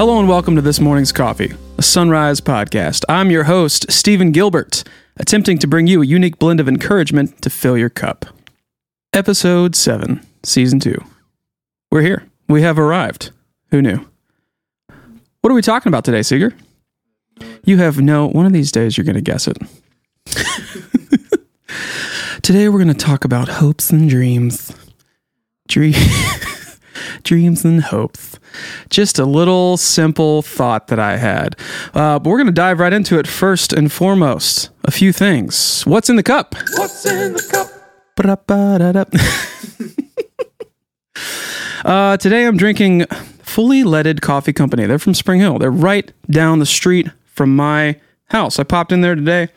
Hello and welcome to this morning's coffee, a sunrise podcast. I'm your host, Stephen Gilbert, attempting to bring you a unique blend of encouragement to fill your cup. Episode 7, Season 2. We're here. We have arrived. Who knew? What are we talking about today, Seeger? You have no, one of these days you're going to guess it. today we're going to talk about hopes and dreams. Dream, dreams and hopes. Just a little simple thought that I had. Uh, but we're going to dive right into it first and foremost. A few things. What's in the cup? What's in the cup? Uh, today I'm drinking Fully Leaded Coffee Company. They're from Spring Hill. They're right down the street from my house. I popped in there today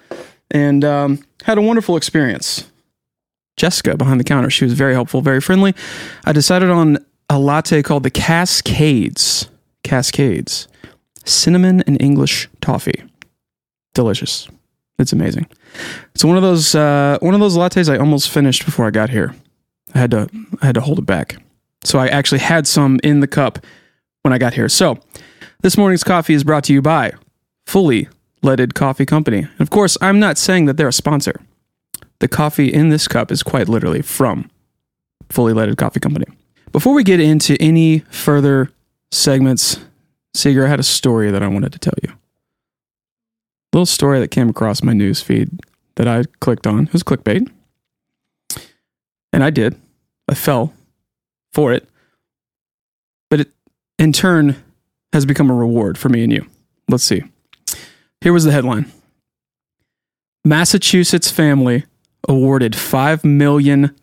and um, had a wonderful experience. Jessica behind the counter, she was very helpful, very friendly. I decided on a latte called the Cascades. Cascades. Cinnamon and English toffee. Delicious. It's amazing. It's one of those uh, one of those lattes I almost finished before I got here. I had to I had to hold it back. So I actually had some in the cup when I got here. So this morning's coffee is brought to you by Fully Leaded Coffee Company. And of course, I'm not saying that they're a sponsor. The coffee in this cup is quite literally from Fully Leaded Coffee Company. Before we get into any further segments, Seeger, I had a story that I wanted to tell you. A Little story that came across my news feed that I clicked on. It was clickbait. And I did. I fell for it. But it, in turn, has become a reward for me and you. Let's see. Here was the headline Massachusetts family awarded $5 million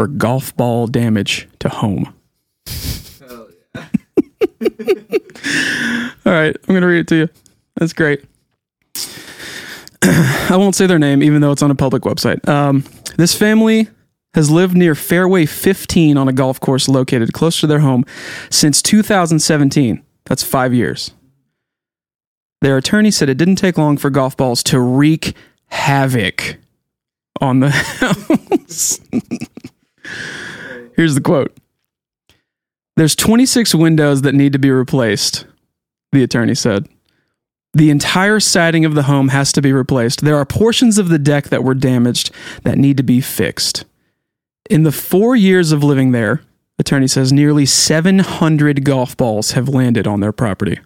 for golf ball damage to home. Hell yeah. All right, I'm going to read it to you. That's great. I won't say their name, even though it's on a public website. Um, this family has lived near Fairway 15 on a golf course located close to their home since 2017. That's five years. Their attorney said it didn't take long for golf balls to wreak havoc on the house. Here's the quote There's 26 windows that need to be replaced, the attorney said. The entire siding of the home has to be replaced. There are portions of the deck that were damaged that need to be fixed. In the four years of living there, attorney says nearly 700 golf balls have landed on their property.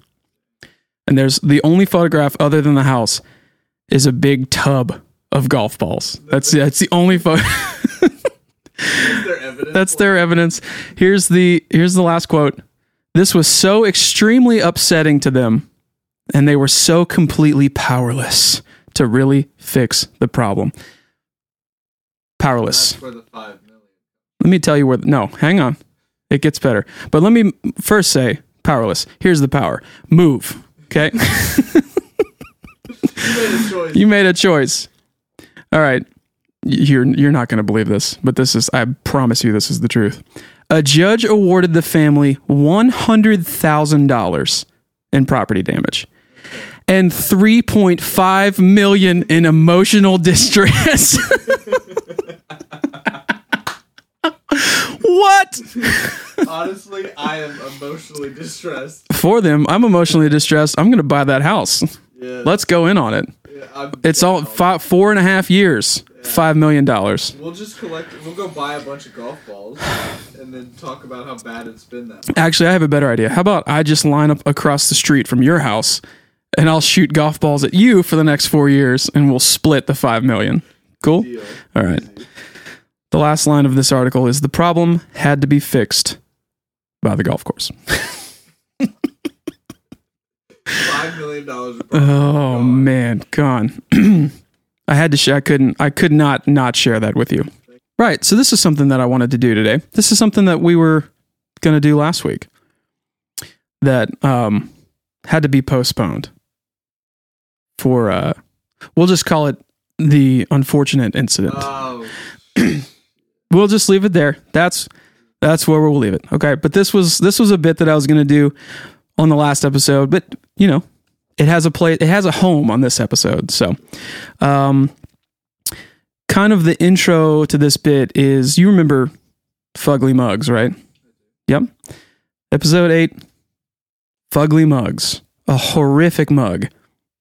And there's the only photograph other than the house is a big tub of golf balls. That's that's the only photo. That's their evidence. Here's the here's the last quote. This was so extremely upsetting to them, and they were so completely powerless to really fix the problem. Powerless. That's for the five million. Let me tell you where. No, hang on. It gets better. But let me first say powerless. Here's the power. Move. Okay. You made a choice. you made a choice. All right. You're you're not going to believe this, but this is I promise you this is the truth. A judge awarded the family $100,000 in property damage and 3.5 million in emotional distress. what? Honestly, I am emotionally distressed. For them, I'm emotionally distressed. I'm going to buy that house. Yeah. Let's go in on it. yeah, It's all five, four and a half years, $5 million. We'll just collect. We'll go buy a bunch of golf balls and then talk about how bad it's been that. Actually, I have a better idea. How about I just line up across the street from your house and I'll shoot golf balls at you for the next four years and we'll split the five million. Cool? Deal. All right. The last line of this article is the problem had to be fixed by the golf course. Five million dollars. Oh man, gone. I had to share. I couldn't. I could not not share that with you. Right. So this is something that I wanted to do today. This is something that we were going to do last week. That um had to be postponed for. uh We'll just call it the unfortunate incident. Oh, we'll just leave it there. That's that's where we'll leave it. Okay. But this was this was a bit that I was going to do on the last episode, but you know, it has a place It has a home on this episode. So, um, kind of the intro to this bit is you remember Fugly Mugs, right? Yep. Episode eight. fugly mugs, a horrific mug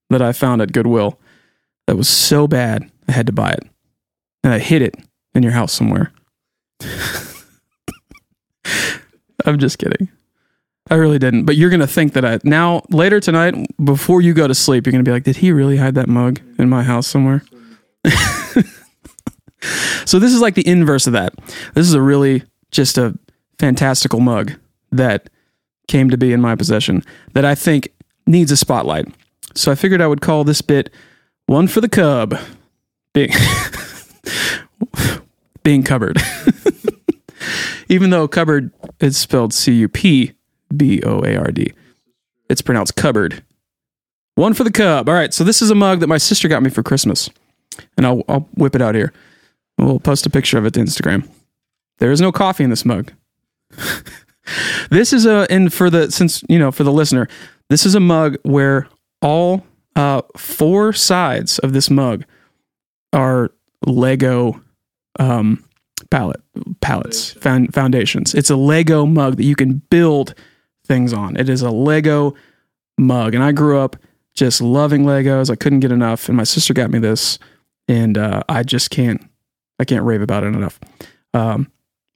that I found at Goodwill that was so bad I had to buy it. And I hid it in your house somewhere. I'm just kidding. I really didn't. But you're going to think that I. Now, later tonight, before you go to sleep, you're going to be like, did he really hide that mug in my house somewhere? so, this is like the inverse of that. This is a really just a fantastical mug that came to be in my possession that I think needs a spotlight. So, I figured I would call this bit One for the Cub. Being, being covered. Even though cupboard is spelled C U P B O A R D, it's pronounced cupboard. One for the cub. All right, so this is a mug that my sister got me for Christmas, and I'll, I'll whip it out here. We'll post a picture of it to Instagram. There is no coffee in this mug. this is a and for the since you know for the listener, this is a mug where all uh, four sides of this mug are Lego um, palettes found, foundations. It's a Lego mug that you can build things on. It is a Lego mug, and I grew up just loving Legos. I couldn't get enough, and my sister got me this, and uh, I just can't I can't rave about it enough. Um,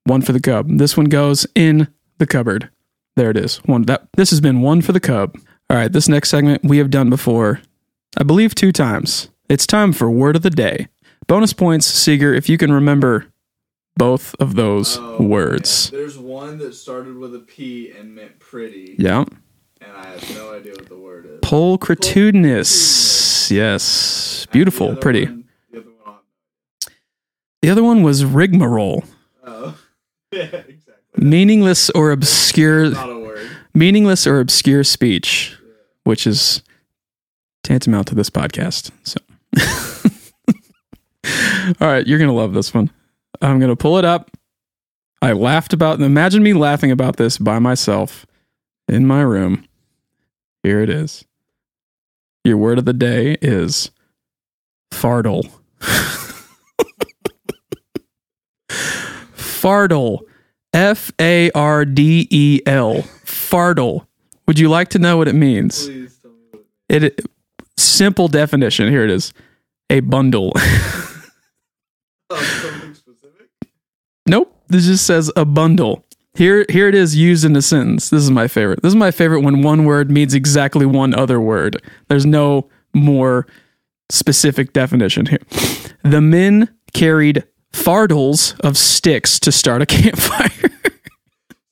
one for the cub. This one goes in the cupboard. There it is. One that this has been one for the cub. All right, this next segment we have done before, I believe two times. It's time for word of the day. Bonus points, Seeger, if you can remember both of those Oh, words. man. There's one that started with a P and meant pretty, Yeah. and I have no idea what the word is. Pulchritudinous. Yes. Beautiful, the pretty. one- the other one. The other one was rigmarole. Oh, yeah, exactly. Meaningless or obscure Not a word. meaningless or obscure speech, which is tantamount to this podcast. So All right, you're going to love this one. I'm going to pull it up. I laughed about imagine me laughing about this by myself in my room. Here it is. Your word of the day is fardel. fardel. F A R D E L. Fardel. Would you like to know what it means? Please tell me it It simple definition. Here it is. A bundle. Oh? Nope. This just says a bundle. Here here it is used in a sentence. This is my favorite. This is my favorite when one word means exactly one other word. There's no more specific definition here. The men carried fardels of sticks to start a campfire.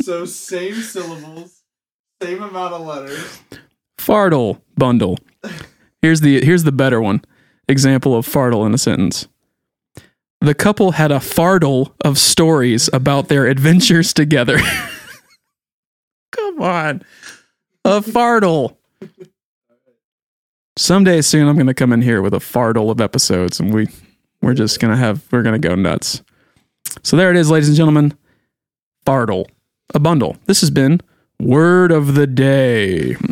So same syllables, same amount of letters. Fardel bundle. Here's the here's the better one. Example of fardel in a sentence. The couple had a fardel of stories about their adventures together. Come on. A fardel. Someday soon I'm going to come in here with a fardel of episodes and we we're just going to have we're going to go nuts. So there it is ladies and gentlemen. Fardel. A bundle. This has been word of the day.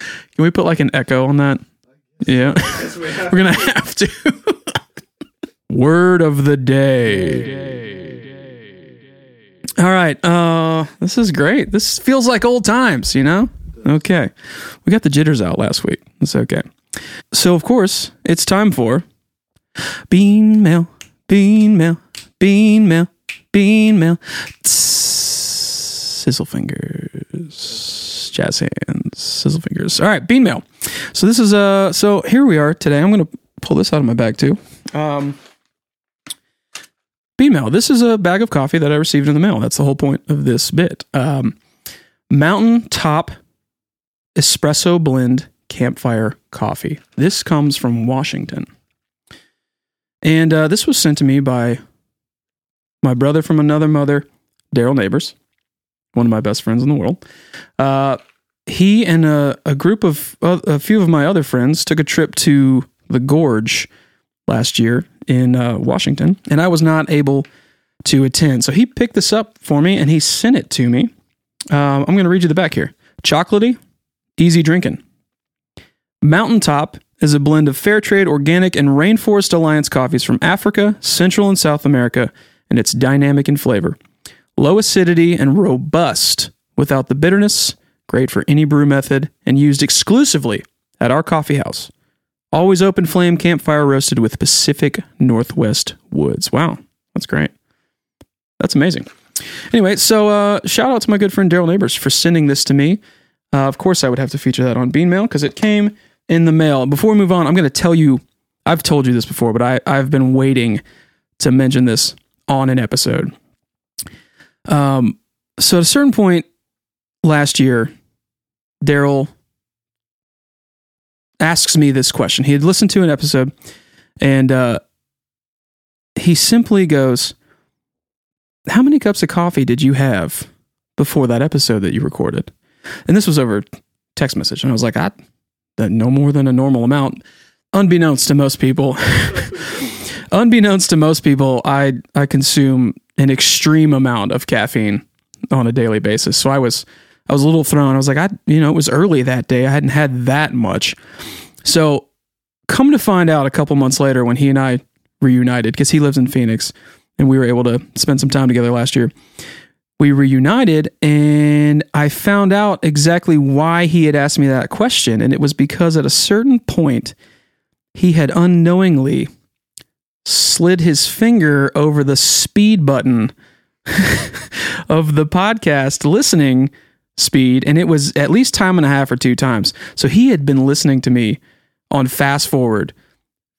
Can we put like an echo on that? Yeah. We're going to have to. Word of the day. All right. Uh this is great. This feels like old times, you know? Okay. We got the jitters out last week. It's okay. So of course, it's time for bean mail, bean mail, bean mail, bean mail. Sizzle fingers, jazz hands, sizzle fingers. All right, bean mail. So this is uh so here we are today. I'm gonna pull this out of my bag too. Um bean mail. This is a bag of coffee that I received in the mail. That's the whole point of this bit. Um Mountain Top Espresso Blend Campfire Coffee. This comes from Washington. And uh, this was sent to me by my brother from another mother, Daryl Neighbors, one of my best friends in the world. Uh, he and a, a group of uh, a few of my other friends took a trip to the Gorge last year in uh, Washington, and I was not able to attend. So he picked this up for me and he sent it to me. Um, I'm going to read you the back here. Chocolatey, easy drinking. Mountaintop is a blend of fair trade, organic, and Rainforest Alliance coffees from Africa, Central and South America, and it's dynamic in flavor. Low acidity and robust without the bitterness, great for any brew method, and used exclusively at our coffee house. Always open flame campfire roasted with Pacific Northwest woods. Wow, that's great. That's amazing. Anyway, so uh, shout out to my good friend Daryl Neighbors for sending this to me. Uh, of course, I would have to feature that on Bean Mail because it came in the mail. Before we move on, I'm going to tell you. I've told you this before, but I, I've been waiting to mention this on an episode. Um, so at a certain point last year, Daryl asks me this question. He had listened to an episode, and uh, he simply goes, "How many cups of coffee did you have before that episode that you recorded?" And this was over text message, and I was like, "I no more than a normal amount." Unbeknownst to most people, unbeknownst to most people, I I consume an extreme amount of caffeine on a daily basis. So I was I was a little thrown. I was like, I you know, it was early that day. I hadn't had that much. So come to find out a couple months later when he and I reunited, because he lives in Phoenix and we were able to spend some time together last year. We reunited and I found out exactly why he had asked me that question. And it was because at a certain point, he had unknowingly slid his finger over the speed button of the podcast listening speed and it was at least time and a half or two times so he had been listening to me on fast forward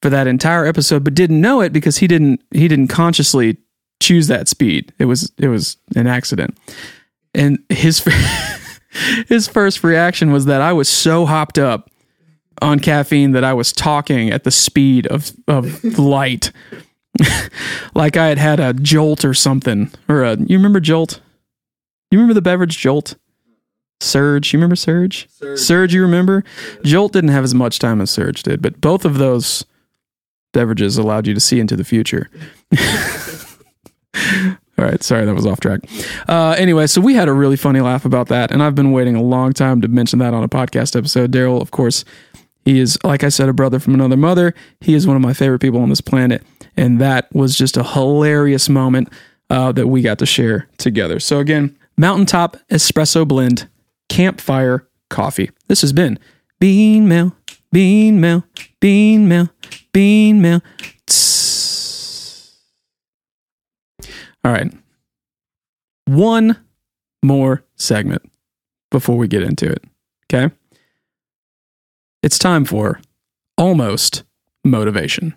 for that entire episode but didn't know it because he didn't he didn't consciously choose that speed it was it was an accident and his his first reaction was that I was so hopped up on caffeine that I was talking at the speed of of light, like I had had a jolt or something. Or a, you remember Jolt? You remember the beverage Jolt? Surge, you remember Surge? Surge. Surge, you remember? Jolt didn't have as much time as Surge did, but both of those beverages allowed you to see into the future. All right, sorry that was off track. Uh, anyway, so we had a really funny laugh about that, and I've been waiting a long time to mention that on a podcast episode. Daryl, of course, he is, like I said, a brother from another mother. He is one of my favorite people on this planet, and that was just a hilarious moment uh, that we got to share together. So again, Mountaintop Espresso Blend Campfire Coffee. This has been Bean Mail, Bean Mail, Bean Mail, Bean Mail. All right. One more segment before we get into it. Okay. It's time for almost motivation.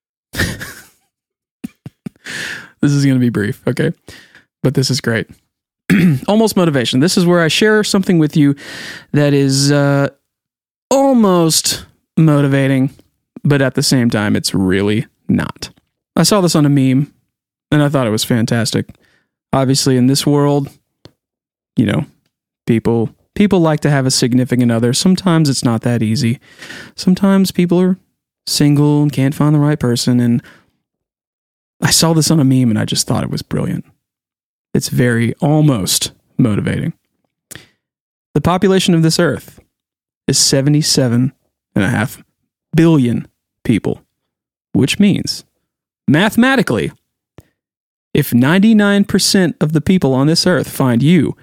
this is going to be brief. Okay. But this is great. almost motivation. This is where I share something with you that is uh, almost motivating, but at the same time, it's really not. I saw this on a meme and I thought it was fantastic. Obviously, in this world, you know, people people like to have a significant other. Sometimes it's not that easy. Sometimes people are single and can't find the right person and I saw this on a meme and I just thought it was brilliant. It's very almost motivating. The population of this earth is 77 and a half billion people, which means mathematically, if 99% of the people on this earth find you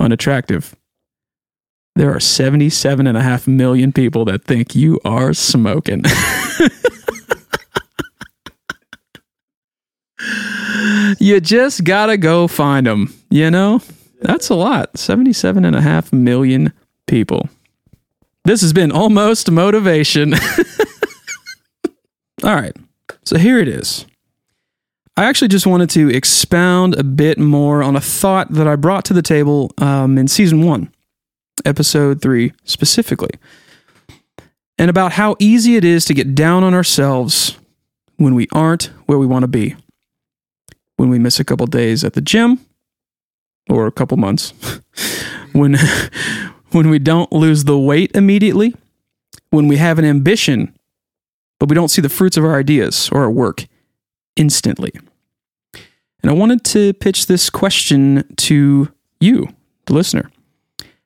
unattractive, there are 77 and a half million people that think you are smoking. you just gotta go find them, you know? That's a lot. 77 and a half million people. This has been almost motivation. All right. So here it is. I actually just wanted to expound a bit more on a thought that I brought to the table um, in season one, episode three specifically, and about how easy it is to get down on ourselves when we aren't where we want to be. When we miss a couple days at the gym, or a couple months, when when we don't lose the weight immediately, when we have an ambition, but we don't see the fruits of our ideas or our work instantly. And I wanted to pitch this question to you, the listener.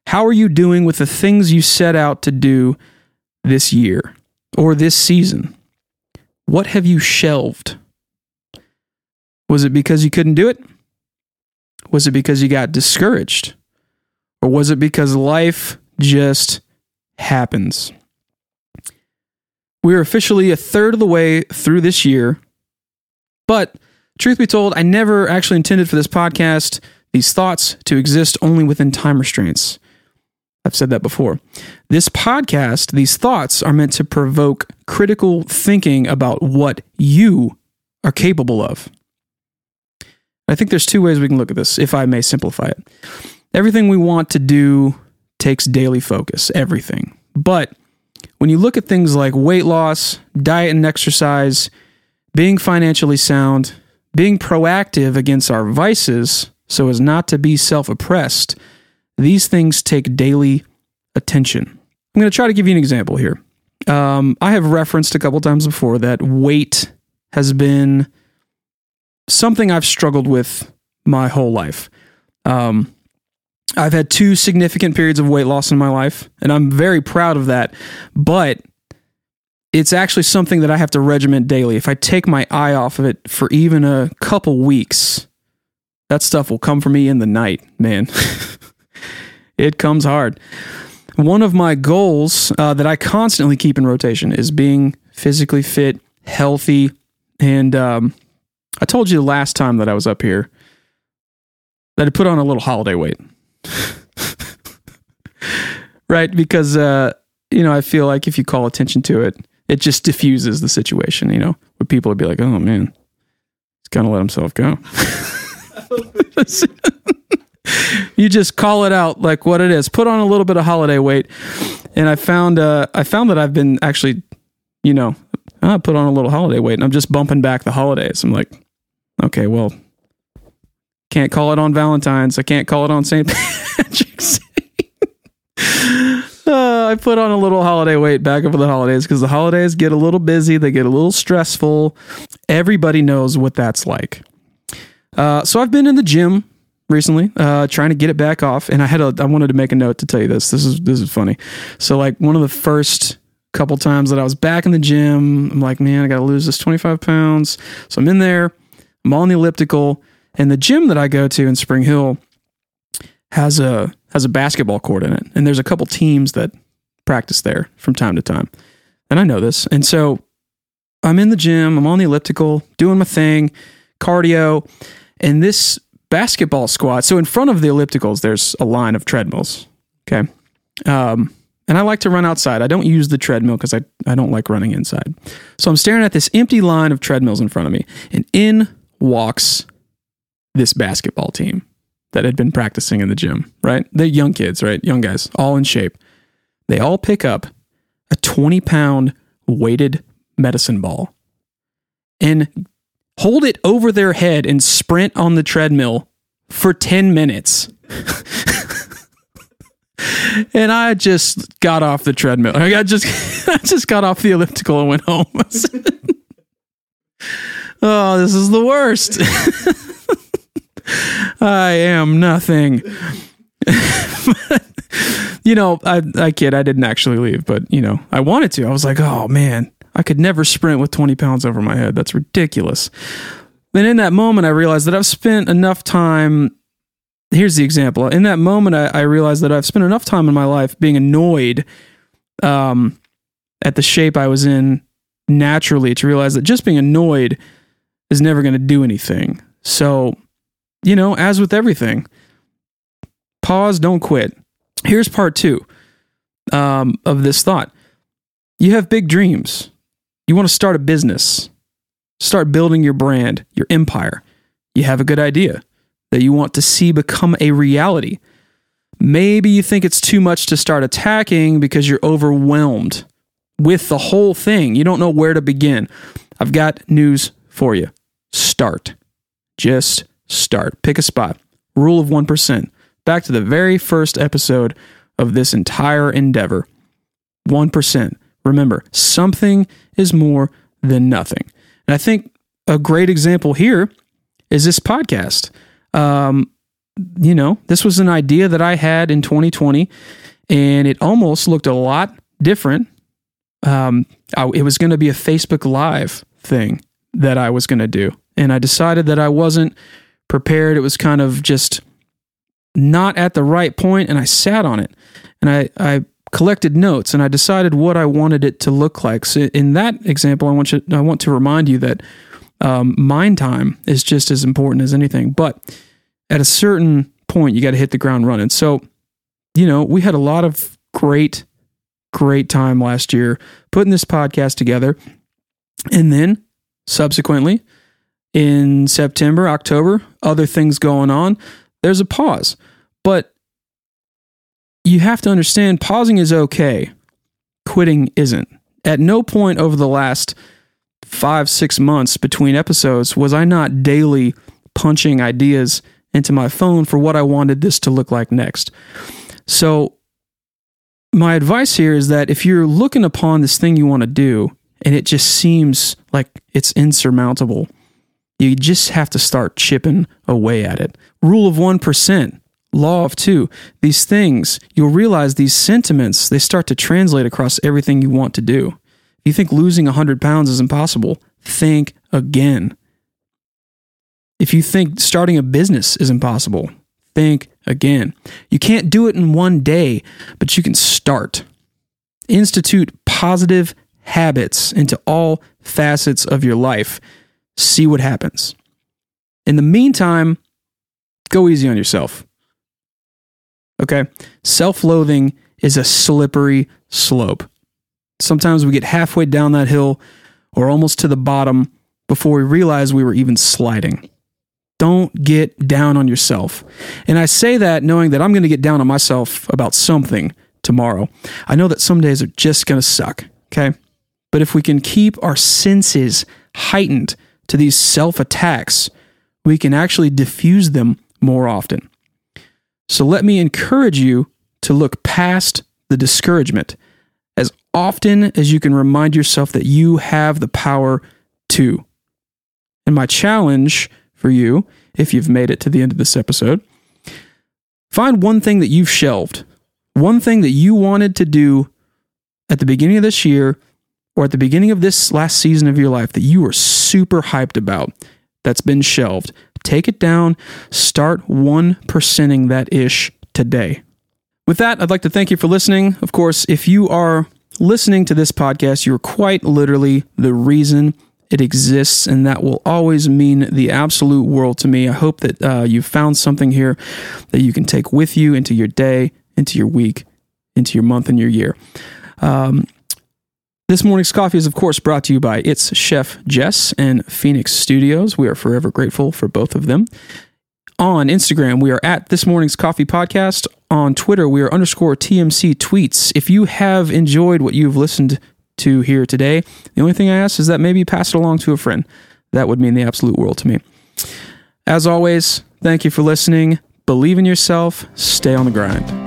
How are you doing with the things you set out to do this year or this season? What have you shelved? Was it because you couldn't do it? Was it because you got discouraged? Or was it because life just happens? We're officially a third of the way through this year, but truth be told, I never actually intended for this podcast, these thoughts, to exist only within time restraints. I've said that before. This podcast, these thoughts are meant to provoke critical thinking about what you are capable of. I think there's two ways we can look at this, if I may simplify it. Everything we want to do takes daily focus, everything. But when you look at things like weight loss, diet and exercise, being financially sound, being proactive against our vices so as not to be self oppressed, these things take daily attention. I'm going to try to give you an example here. Um, I have referenced a couple times before that weight has been something I've struggled with my whole life. Um, I've had two significant periods of weight loss in my life, and I'm very proud of that. But it's actually something that I have to regiment daily. If I take my eye off of it for even a couple weeks, that stuff will come for me in the night, man. it comes hard. One of my goals uh, that I constantly keep in rotation is being physically fit, healthy, and um, I told you the last time that I was up here that I put on a little holiday weight. right? Because, uh, you know, I feel like if you call attention to it, it just diffuses the situation, you know, where people would be like, oh man, he's going to let himself go. you just call it out like what it is. Put on a little bit of holiday weight. And I found, uh, I found that I've been actually, you know, I put on a little holiday weight and I'm just bumping back the holidays. I'm like, okay, well, can't call it on Valentine's. I can't call it on St. Patrick's uh, I put on a little holiday weight back over the holidays because the holidays get a little busy, they get a little stressful. Everybody knows what that's like. Uh, so I've been in the gym recently, uh, trying to get it back off, and I had a, I wanted to make a note to tell you this. This is this is funny. So like one of the first couple times that I was back in the gym, I'm like, man, I got to lose this 25 pounds. So I'm in there, I'm on the elliptical, and the gym that I go to in Spring Hill has a has a basketball court in it, and there's a couple teams that practice there from time to time, and I know this, and so I'm in the gym, I'm on the elliptical, doing my thing, cardio, and this basketball squat. So in front of the ellipticals, there's a line of treadmills. Okay. Um, and I like to run outside. I don't use the treadmill because I, I don't like running inside. So I'm staring at this empty line of treadmills in front of me, and in walks this basketball team that had been practicing in the gym, right? They're young kids, right? Young guys, all in shape. They all pick up a 20 pound weighted medicine ball and hold it over their head and sprint on the treadmill for 10 minutes. and I just got off the treadmill. I got just I just got off the elliptical and went home. Oh, this is the worst. I am nothing. you know, I I kid, I didn't actually leave, but you know, I wanted to. I was like, oh man, I could never sprint with 20 pounds over my head. That's ridiculous. Then in that moment, I realized that I've spent enough time. Here's the example. In that moment, I, I realized that I've spent enough time in my life being annoyed um, at the shape I was in naturally to realize that just being annoyed is never going to do anything. So you know, as with everything, pause, don't quit. Here's part two um, of this thought you have big dreams. You want to start a business, start building your brand, your empire. You have a good idea that you want to see become a reality. Maybe you think it's too much to start attacking because you're overwhelmed with the whole thing. You don't know where to begin. I've got news for you. Start. Just start. Pick a spot. Rule of 1%. Back to the very first episode of this entire endeavor. 1%. Remember, something is more than nothing. And I think a great example here is this podcast. Um, you know, this was an idea that I had in 2020, and it almost looked a lot different. Um, I, it was going to be a Facebook Live thing that I was going to do. And I decided that I wasn't prepared. It was kind of just not at the right point and I sat on it and I, I collected notes and I decided what I wanted it to look like. So in that example, I want you, I want to remind you that um, mind time is just as important as anything. But at a certain point, you got to hit the ground running. So, you know, we had a lot of great, great time last year putting this podcast together. And then subsequently, in September, October, other things going on, there's a pause. But you have to understand pausing is okay, quitting isn't. At no point over the last five, six months between episodes was I not daily punching ideas into my phone for what I wanted this to look like next. So, my advice here is that if you're looking upon this thing you want to do and it just seems like it's insurmountable, you just have to start chipping away at it. Rule of 1%, law of 2. These things, you'll realize these sentiments, they start to translate across everything you want to do. You think losing 100 pounds is impossible, think again. If you think starting a business is impossible, think again. You can't do it in one day, but you can start. Institute positive habits into all facets of your life. See what happens. In the meantime, go easy on yourself. Okay? Self loathing is a slippery slope. Sometimes we get halfway down that hill or almost to the bottom before we realize we were even sliding. Don't get down on yourself. And I say that knowing that I'm going to get down on myself about something tomorrow. I know that some days are just going to suck, okay? But if we can keep our senses heightened to these self attacks, we can actually diffuse them more often. So let me encourage you to look past the discouragement as often as you can remind yourself that you have the power to. And my challenge for you, if you've made it to the end of this episode, find one thing that you've shelved, one thing that you wanted to do at the beginning of this year or at the beginning of this last season of your life that you were super hyped about that's been shelved. Take it down, start 1%ing that ish today. With that, I'd like to thank you for listening. Of course, if you are listening to this podcast, you're quite literally the reason it exists, and that will always mean the absolute world to me. I hope that uh, you've found something here that you can take with you into your day, into your week, into your month, and your year. Um, this morning's coffee is, of course, brought to you by its chef Jess and Phoenix Studios. We are forever grateful for both of them. On Instagram, we are at This Morning's Coffee Podcast. On Twitter, we are underscore TMC tweets. If you have enjoyed what you've listened to here today, the only thing I ask is that maybe pass it along to a friend. That would mean the absolute world to me. As always, thank you for listening. Believe in yourself, stay on the grind.